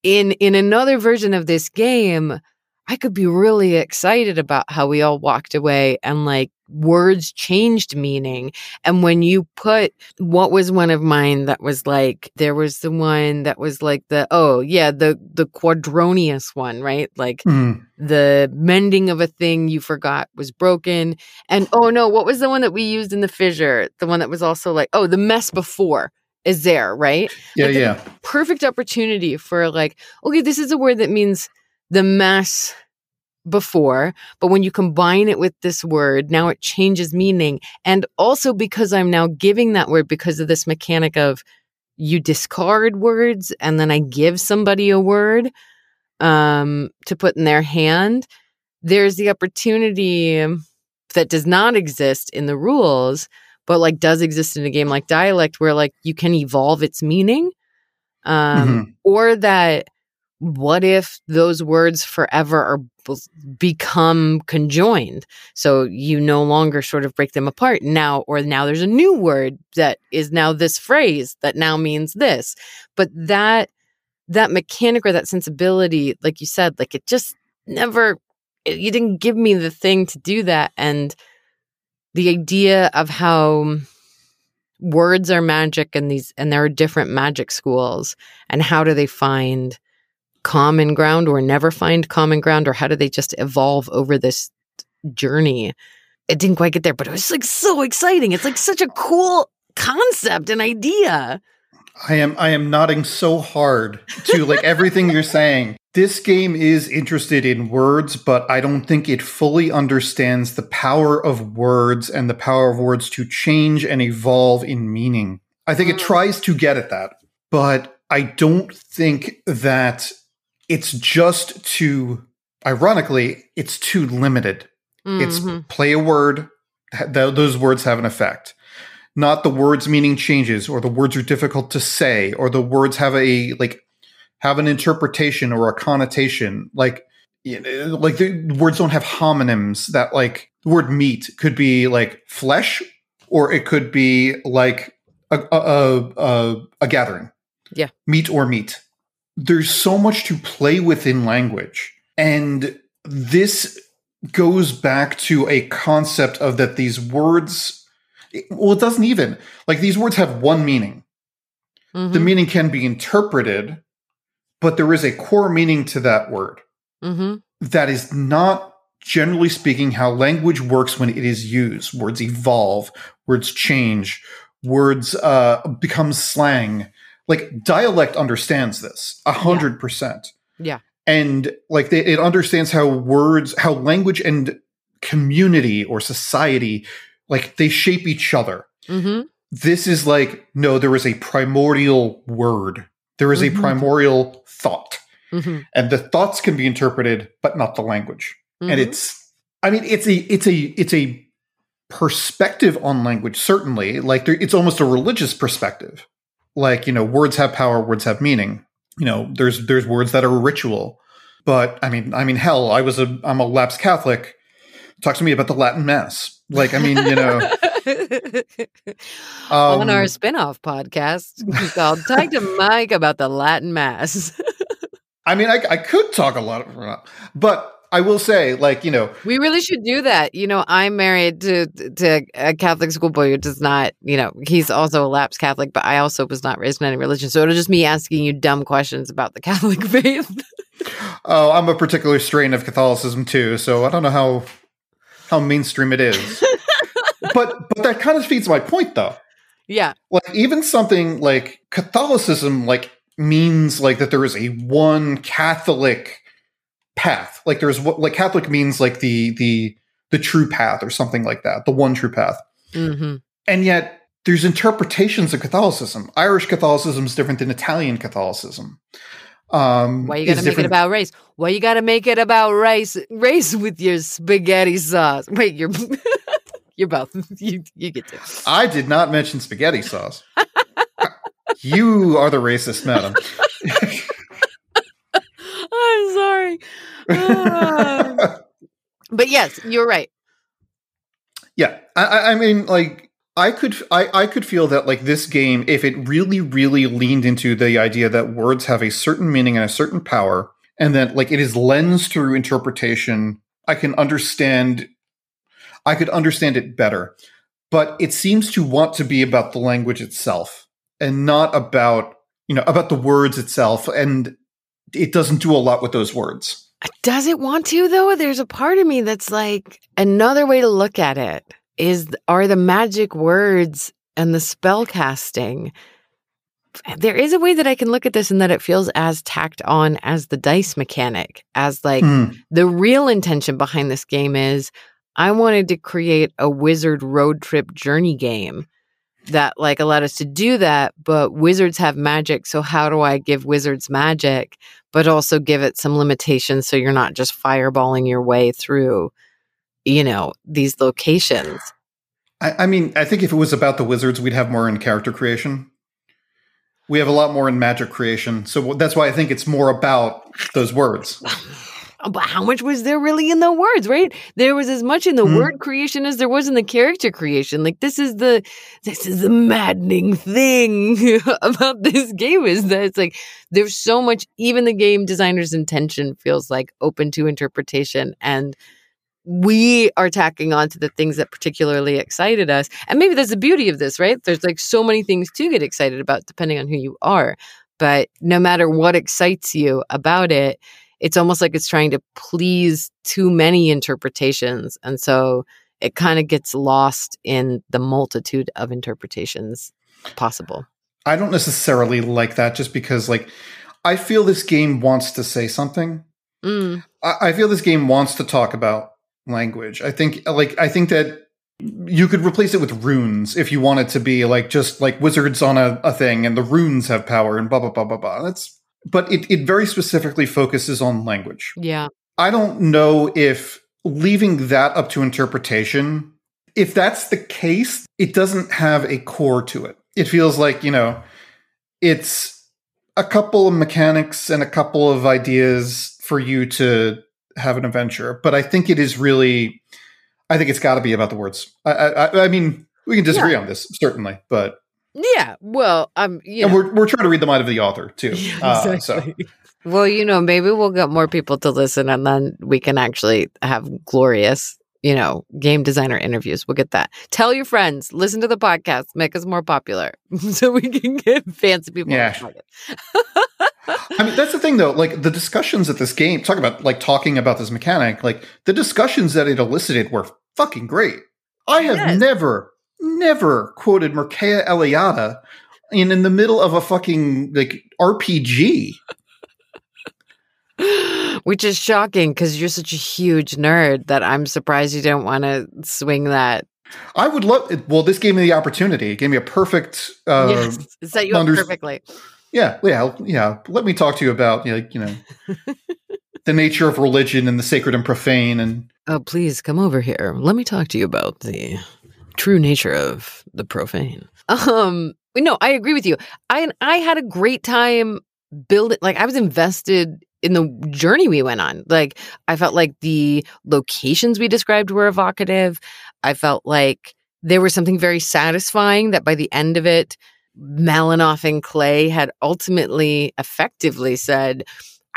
in in another version of this game i could be really excited about how we all walked away and like words changed meaning and when you put what was one of mine that was like there was the one that was like the oh yeah the the quadronius one right like Mm. the mending of a thing you forgot was broken. And oh no, what was the one that we used in the fissure? The one that was also like, oh, the mess before is there, right? Yeah, Like yeah. Perfect opportunity for like, okay, this is a word that means the mess before, but when you combine it with this word, now it changes meaning. And also because I'm now giving that word because of this mechanic of you discard words and then I give somebody a word um, to put in their hand, there's the opportunity that does not exist in the rules, but like does exist in a game like dialect where like you can evolve its meaning. Um, Mhm. or that what if those words forever are become conjoined? So you no longer sort of break them apart. Now or now there's a new word that is now this phrase that now means this. But that that mechanic or that sensibility like you said like it just never it- you didn't give me the thing to do that. And the idea of how words are magic and these and there are different magic schools and how do they find common ground or never find common ground or how do they just evolve over this journey it didn't quite get there but it was like so exciting it's like such a cool concept and idea I am I am nodding so hard to like everything you're saying. This game is interested in words, but I don't think it fully understands the power of words and the power of words to change and evolve in meaning. I think it Mm. tries to get at that, but I don't think that it's just too ironically, it's too limited. It's Mhm. play a word, th- those words have an effect. Not the words meaning changes, or the words are difficult to say, or the words have a like have an interpretation or a connotation. Like, you know, like the words don't have homonyms. That like the word meat could be like flesh, or it could be like a a, a, a, a gathering. Yeah. meat or meat. There's so much to play with in language, and this goes back to a concept of that these words well it doesn't even like these words have one meaning the Mhm. meaning can be interpreted but there is a core meaning to that word Mhm. that is not generally speaking how language works when it is used words evolve words change words uh, become slang like dialect understands this a hundred percent Yeah. and like they, it understands how words how language and community or society like they shape each other. hmm This is like no, there is a primordial word. There is Mhm. a primordial thought, hmm and the thoughts can be interpreted, but not the language. And it's, I mean, it's a, it's a, it's a perspective on language. Certainly, like there, it's almost a religious perspective. Like you know, words have power, words have meaning. You know, there's there's words that are ritual. But I mean, I mean, hell, I was a, I'm a lapsed Catholic. Talk to me about the Latin Mass. Like, I mean, you know, (laughs) on um, our spin-off podcast called Talk to Mike about the Latin Mass. (laughs) I mean, I, I could talk a lot, of, but I will say, like, you know, we really should do that. You know, I'm married to to a Catholic schoolboy who does not, you know, he's also a lapsed Catholic, but I also was not raised in any religion. So it'll just me asking you dumb questions about the (laughs) Catholic faith. oh, I'm a particular strain of Catholicism too, so I don't know how how mainstream it is. but but that kind of feeds my point, though. yeah. Like, even something like Catholicism, like, means like that there is a one Catholic path. Like, there's what like Catholic means like the the the true path or something like that, the one true path. hmm and yet there's interpretations of Catholicism. Irish Catholicism is different than Italian Catholicism. Um, Why you gotta make it about race? Why you gotta make it about race? Race with your spaghetti sauce. (laughs) Wait, you're (laughs) you're both. (laughs) You you get to. I did not mention spaghetti sauce. you are the racist, madam. Sorry. Ah. (laughs) but yes, you're right. yeah, I- I, I mean, like, I could, I, I could feel that, like, this game, if it really, really leaned into the idea that words have a certain meaning and a certain power, and that, like, it is lensed through interpretation, I can understand, I could understand it better. But it seems to want to be about the language itself and not about, you know, about the words itself. And it doesn't do a lot with those words. Does it want to though? There's a part of me that's like another way to look at it is are the magic words and the spell casting. There is a way that I can look at this and that it feels as tacked on as the dice mechanic, as like Hmm. the real intention behind this game is I wanted to create a wizard road trip journey game that like allowed us to do that, but wizards have magic. So how do I give wizards magic, but also give it some limitations so you're not just fireballing your way through, you know, these locations. I, I mean, I think if it was about the wizards, we'd have more in character creation. We have a lot more in magic creation, so that's why I think it's more about those words. (laughs) But how much was there really in the words, right? There was as much in the Mhm. word creation as there was in the character creation. Like this is the this is the maddening thing (laughs) about this game is that it's like there's so much even the game designer's intention feels like open to interpretation and we are tacking on to the things that particularly excited us. And maybe that's the beauty of this, right? There's like so many things to get excited about depending on who you are. But no matter what excites you about it, it's almost like it's trying to please too many interpretations. And so it kind of gets lost in the multitude of interpretations possible. I don't necessarily like that just because, like, I feel this game wants to say something. Mm, I, I feel this game wants to talk about language. I think, like, I think that you could replace it with runes if you want it to be like just like wizards on a, a thing and the runes have power and blah blah blah blah blah. That's but it, it very specifically focuses on language. yeah. I don't know if leaving that up to interpretation, if that's the case, it doesn't have a core to it. It feels like, you know, it's a couple of mechanics and a couple of ideas for you to have an adventure. But I think it is really, I think it's got to be about the words. I, I, I mean, we can disagree on this, certainly, but Yeah. Well, um, you and know. we're, we're trying to read the mind of the author, too. (laughs) Yeah, Uh, so. Well, you know, maybe we'll get more people to listen and then we can actually have glorious, you know, game designer interviews. We'll get that. Tell your friends, listen to the podcast, make us more popular (laughs) so we can get fancy people. Yeah. I mean, that's the thing, though. Like the discussions at this game, talk about like talking about this mechanic. Like the discussions that it elicited were fucking great. I have Yes. never, never quoted Mircea Eliade in in the middle of a fucking like RPG. (laughs) Which is shocking because you're such a huge nerd that I'm surprised you don't want to swing that I would love. Well, this gave me the opportunity. It gave me a perfect. Uh, yes, it set you up perfectly. Yeah, yeah, yeah. Let me talk to you about you know, you know (laughs) the nature of religion and the sacred and profane and. Oh, please come over here. Let me talk to you about the true nature of the profane. Um, no, I agree with you. I I had a great time building. Like I was invested in the journey we went on. Like I felt like the locations we described were evocative. I felt like there was something very satisfying that by the end of it, Malinoff and Clay had ultimately effectively said,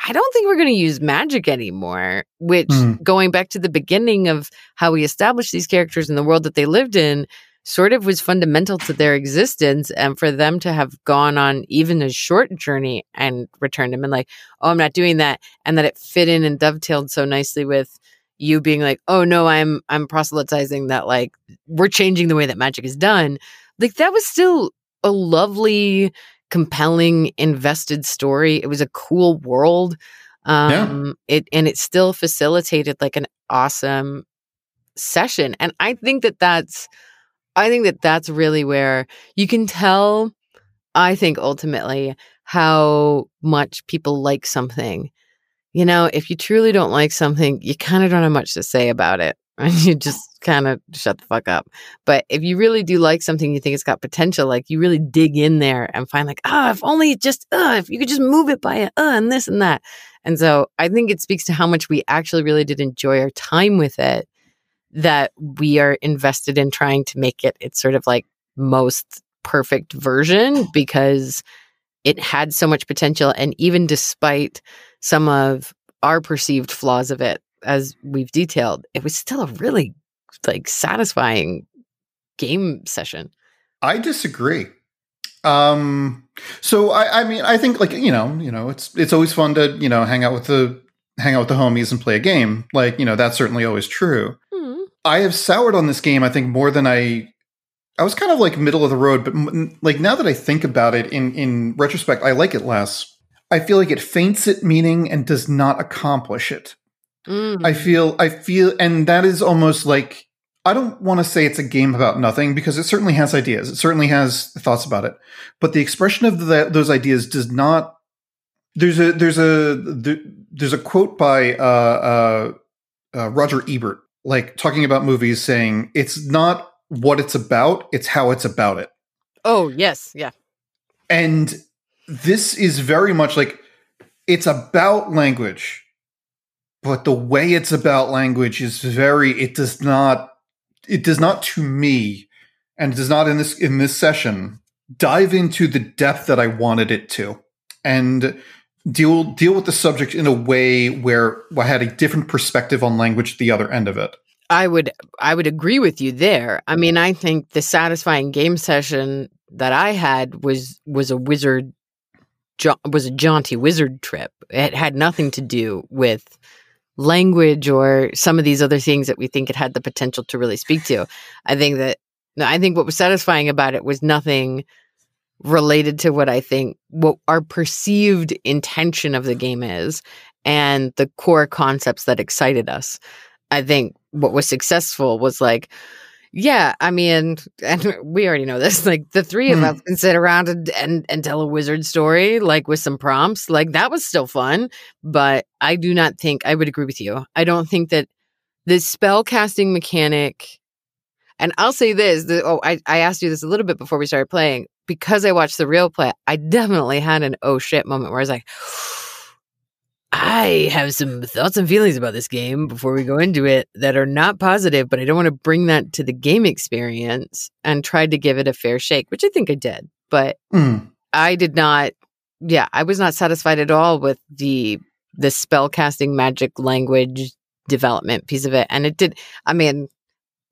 I don't think we're going to use magic anymore, which mm. going back to the beginning of how we established these characters in the world that they lived in, sort of was fundamental to their existence. And for them to have gone on even a short journey and returned them and like, oh, I'm not doing that. And that it fit in and dovetailed so nicely with you being like, oh no, I'm I'm proselytizing that like we're changing the way that magic is done. Like that was still a lovely compelling, invested story. It was a cool world. Um, yeah. it and it still facilitated like an awesome session. And I think that that's I think that that's really where you can tell I think ultimately how much people like something. You know, if you truly don't like something, you kind of don't have much to say about it (laughs) and you just kind of shut the fuck up. But if you really do like something, you think it's got potential, like you really dig in there and find like, oh, if only just, uh, if you could just move it by a, uh, and this and that. And so I think it speaks to how much we actually really did enjoy our time with it that we are invested in trying to make it its sort of like most perfect version because it had so much potential. And even despite some of our perceived flaws of it, as we've detailed, it was still a really like satisfying game session. I disagree. Um, so I, I mean, I think like you know, you know, it's it's always fun to you know hang out with the hang out with the homies and play a game. Like you know, that's certainly always true. Mm-hmm. I have soured on this game. I think more than I. I was kind of like middle of the road, but like now that I think about it in in retrospect, I like it less. I feel like it feints at meaning and does not accomplish it. Mm. I feel, I feel, and that is almost like, I don't want to say it's a game about nothing because it certainly has ideas. It certainly has thoughts about it. But the expression of the, those ideas does not, there's a, there's a, there's a quote by, uh, uh, uh, Roger Ebert, like talking about movies saying it's not what it's about, it's how it's about it. Oh, yes. Yeah. And this is very much like it's about language but the way it's about language is very it does not it does not to me and it does not in this in this session dive into the depth that I wanted it to and deal deal with the subject in a way where I had a different perspective on language at the other end of it. I would I would agree with you there. I mean, I think the satisfying game session that I had was was a wizard was a jaunty wizard trip. It had nothing to do with language or some of these other things that we think it had the potential to really speak to. I think that I think what was satisfying about it was nothing related to what I think what our perceived intention of the game is and the core concepts that excited us. I think what was successful was like yeah, I mean, and (laughs) we already know this. Like the three of mm. us can sit around and, and and tell a wizard story, like with some prompts. Like that was still fun. But I do not think I would agree with you. I don't think that the spell casting mechanic. And I'll say this: the, oh, I I asked you this a little bit before we started playing because I watched the real play. I definitely had an oh shit moment where I was like. I have some thoughts and feelings about this game before we go into it that are not positive, but I don't want to bring that to the game experience and tried to give it a fair shake, which I think I did. But mm. I did not yeah, I was not satisfied at all with the the spell casting magic language development piece of it. And it did I mean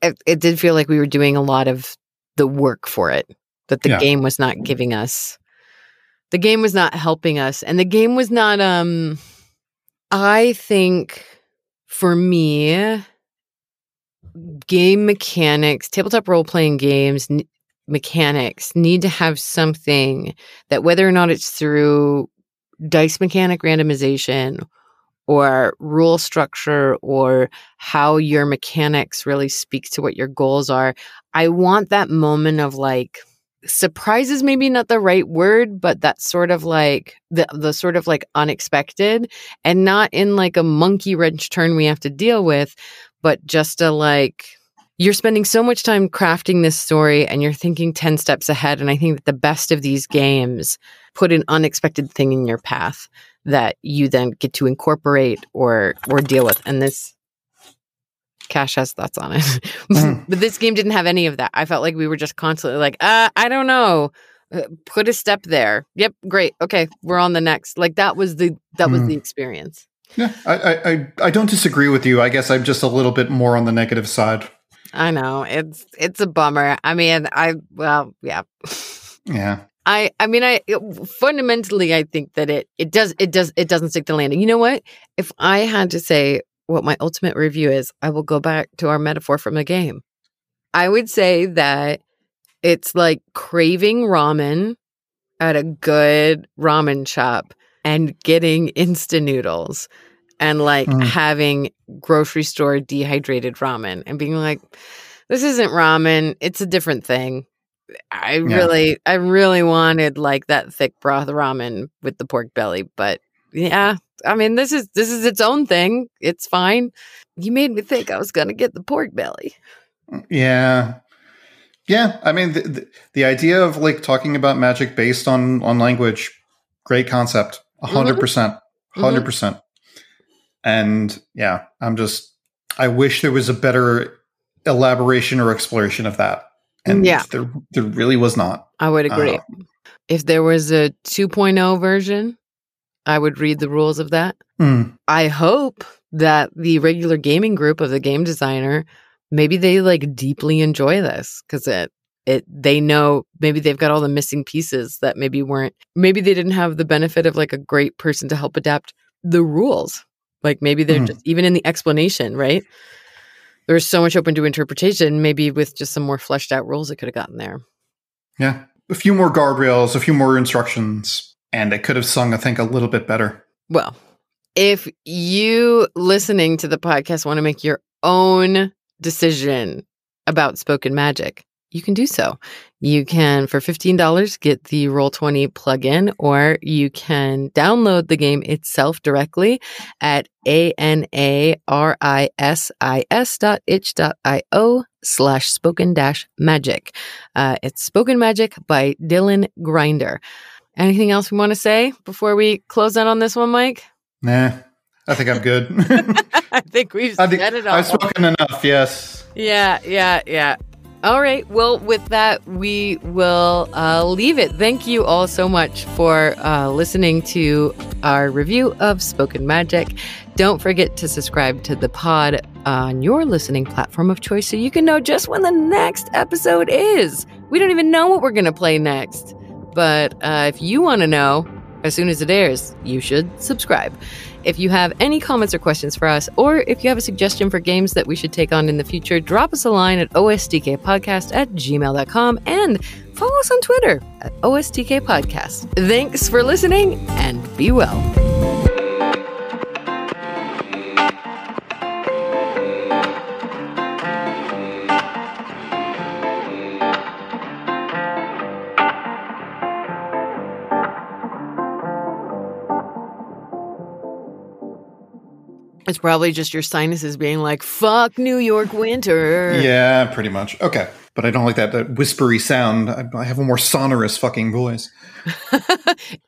it, it did feel like we were doing a lot of the work for it. That the yeah. game was not giving us the game was not helping us. And the game was not um I think for me, game mechanics, tabletop role playing games n- mechanics need to have something that, whether or not it's through dice mechanic randomization or rule structure or how your mechanics really speak to what your goals are. I want that moment of like surprise is maybe not the right word, but that sort of like the the sort of like unexpected and not in like a monkey wrench turn we have to deal with, but just a like you're spending so much time crafting this story and you're thinking 10 steps ahead. And I think that the best of these games put an unexpected thing in your path that you then get to incorporate or or deal with. And this Cash has thoughts on it. (laughs) mm. but this game didn't have any of that. I felt like we were just constantly like, uh, I don't know. Uh, put a step there. Yep, great. Okay, we're on the next. Like that was the that was mm. the experience. Yeah, I, I I don't disagree with you. I guess I'm just a little bit more on the negative side. I know it's it's a bummer. I mean, I well, yeah, yeah. I I mean, I fundamentally I think that it it does it does it doesn't stick the landing. You know what? If I had to say what my ultimate review is, I will go back to our metaphor from the game. I would say that it's like craving ramen at a good ramen shop and getting instant noodles and like mm. having grocery store dehydrated ramen and being like, this isn't ramen, it's a different thing. I yeah. really, I really wanted like that thick broth ramen with the pork belly, but yeah, I mean, this is this is its own thing. It's fine. You made me think I was going to get the pork belly. Mm, yeah. Yeah, I mean the, the, the idea of like talking about magic based on on language, great concept. 100. Mm-hmm. 100%. percent And yeah, I'm just I wish there was a better elaboration or exploration of that. And yeah. there there really was not. I would agree. Uh, if there was a 2.0 version, I would read the rules of that. Mm. I hope that the regular gaming group of the game designer maybe they like deeply enjoy this because it it they know maybe they've got all the missing pieces that maybe weren't maybe they didn't have the benefit of like a great person to help adapt the rules like maybe they're mm. just even in the explanation right there's so much open to interpretation maybe with just some more fleshed out rules it could have gotten there yeah a few more guardrails a few more instructions and it could have sung, I think, a little bit better. Well, if you listening to the podcast want to make your own decision about spoken magic, you can do so. You can, for $15, get the Roll20 plugin, or you can download the game itself directly at A-N-A-R-I-S-I-S dot itch dot I-O slash spoken dash magic. Uh, it's Spoken Magic by Dylan Grinder. Anything else we want to say before we close out on this one, Mike? Nah, I think I'm good. (laughs) (laughs) I think we've I think said it all. I've spoken enough. Yes. Yeah, yeah, yeah. All right. Well, with that, we will uh, leave it. Thank you all so much for uh, listening to our review of Spoken Magic. Don't forget to subscribe to the pod on your listening platform of choice so you can know just when the next episode is. We don't even know what we're going to play next. But uh, if you want to know as soon as it airs, you should subscribe. If you have any comments or questions for us, or if you have a suggestion for games that we should take on in the future, drop us a line at ostkpodcast at gmail.com and follow us on Twitter at ostkpodcast. Thanks for listening and be well. It's probably just your sinuses being like, fuck New York winter. Yeah, pretty much. Okay. But I don't like that, that whispery sound. I, I have a more sonorous fucking voice. (laughs)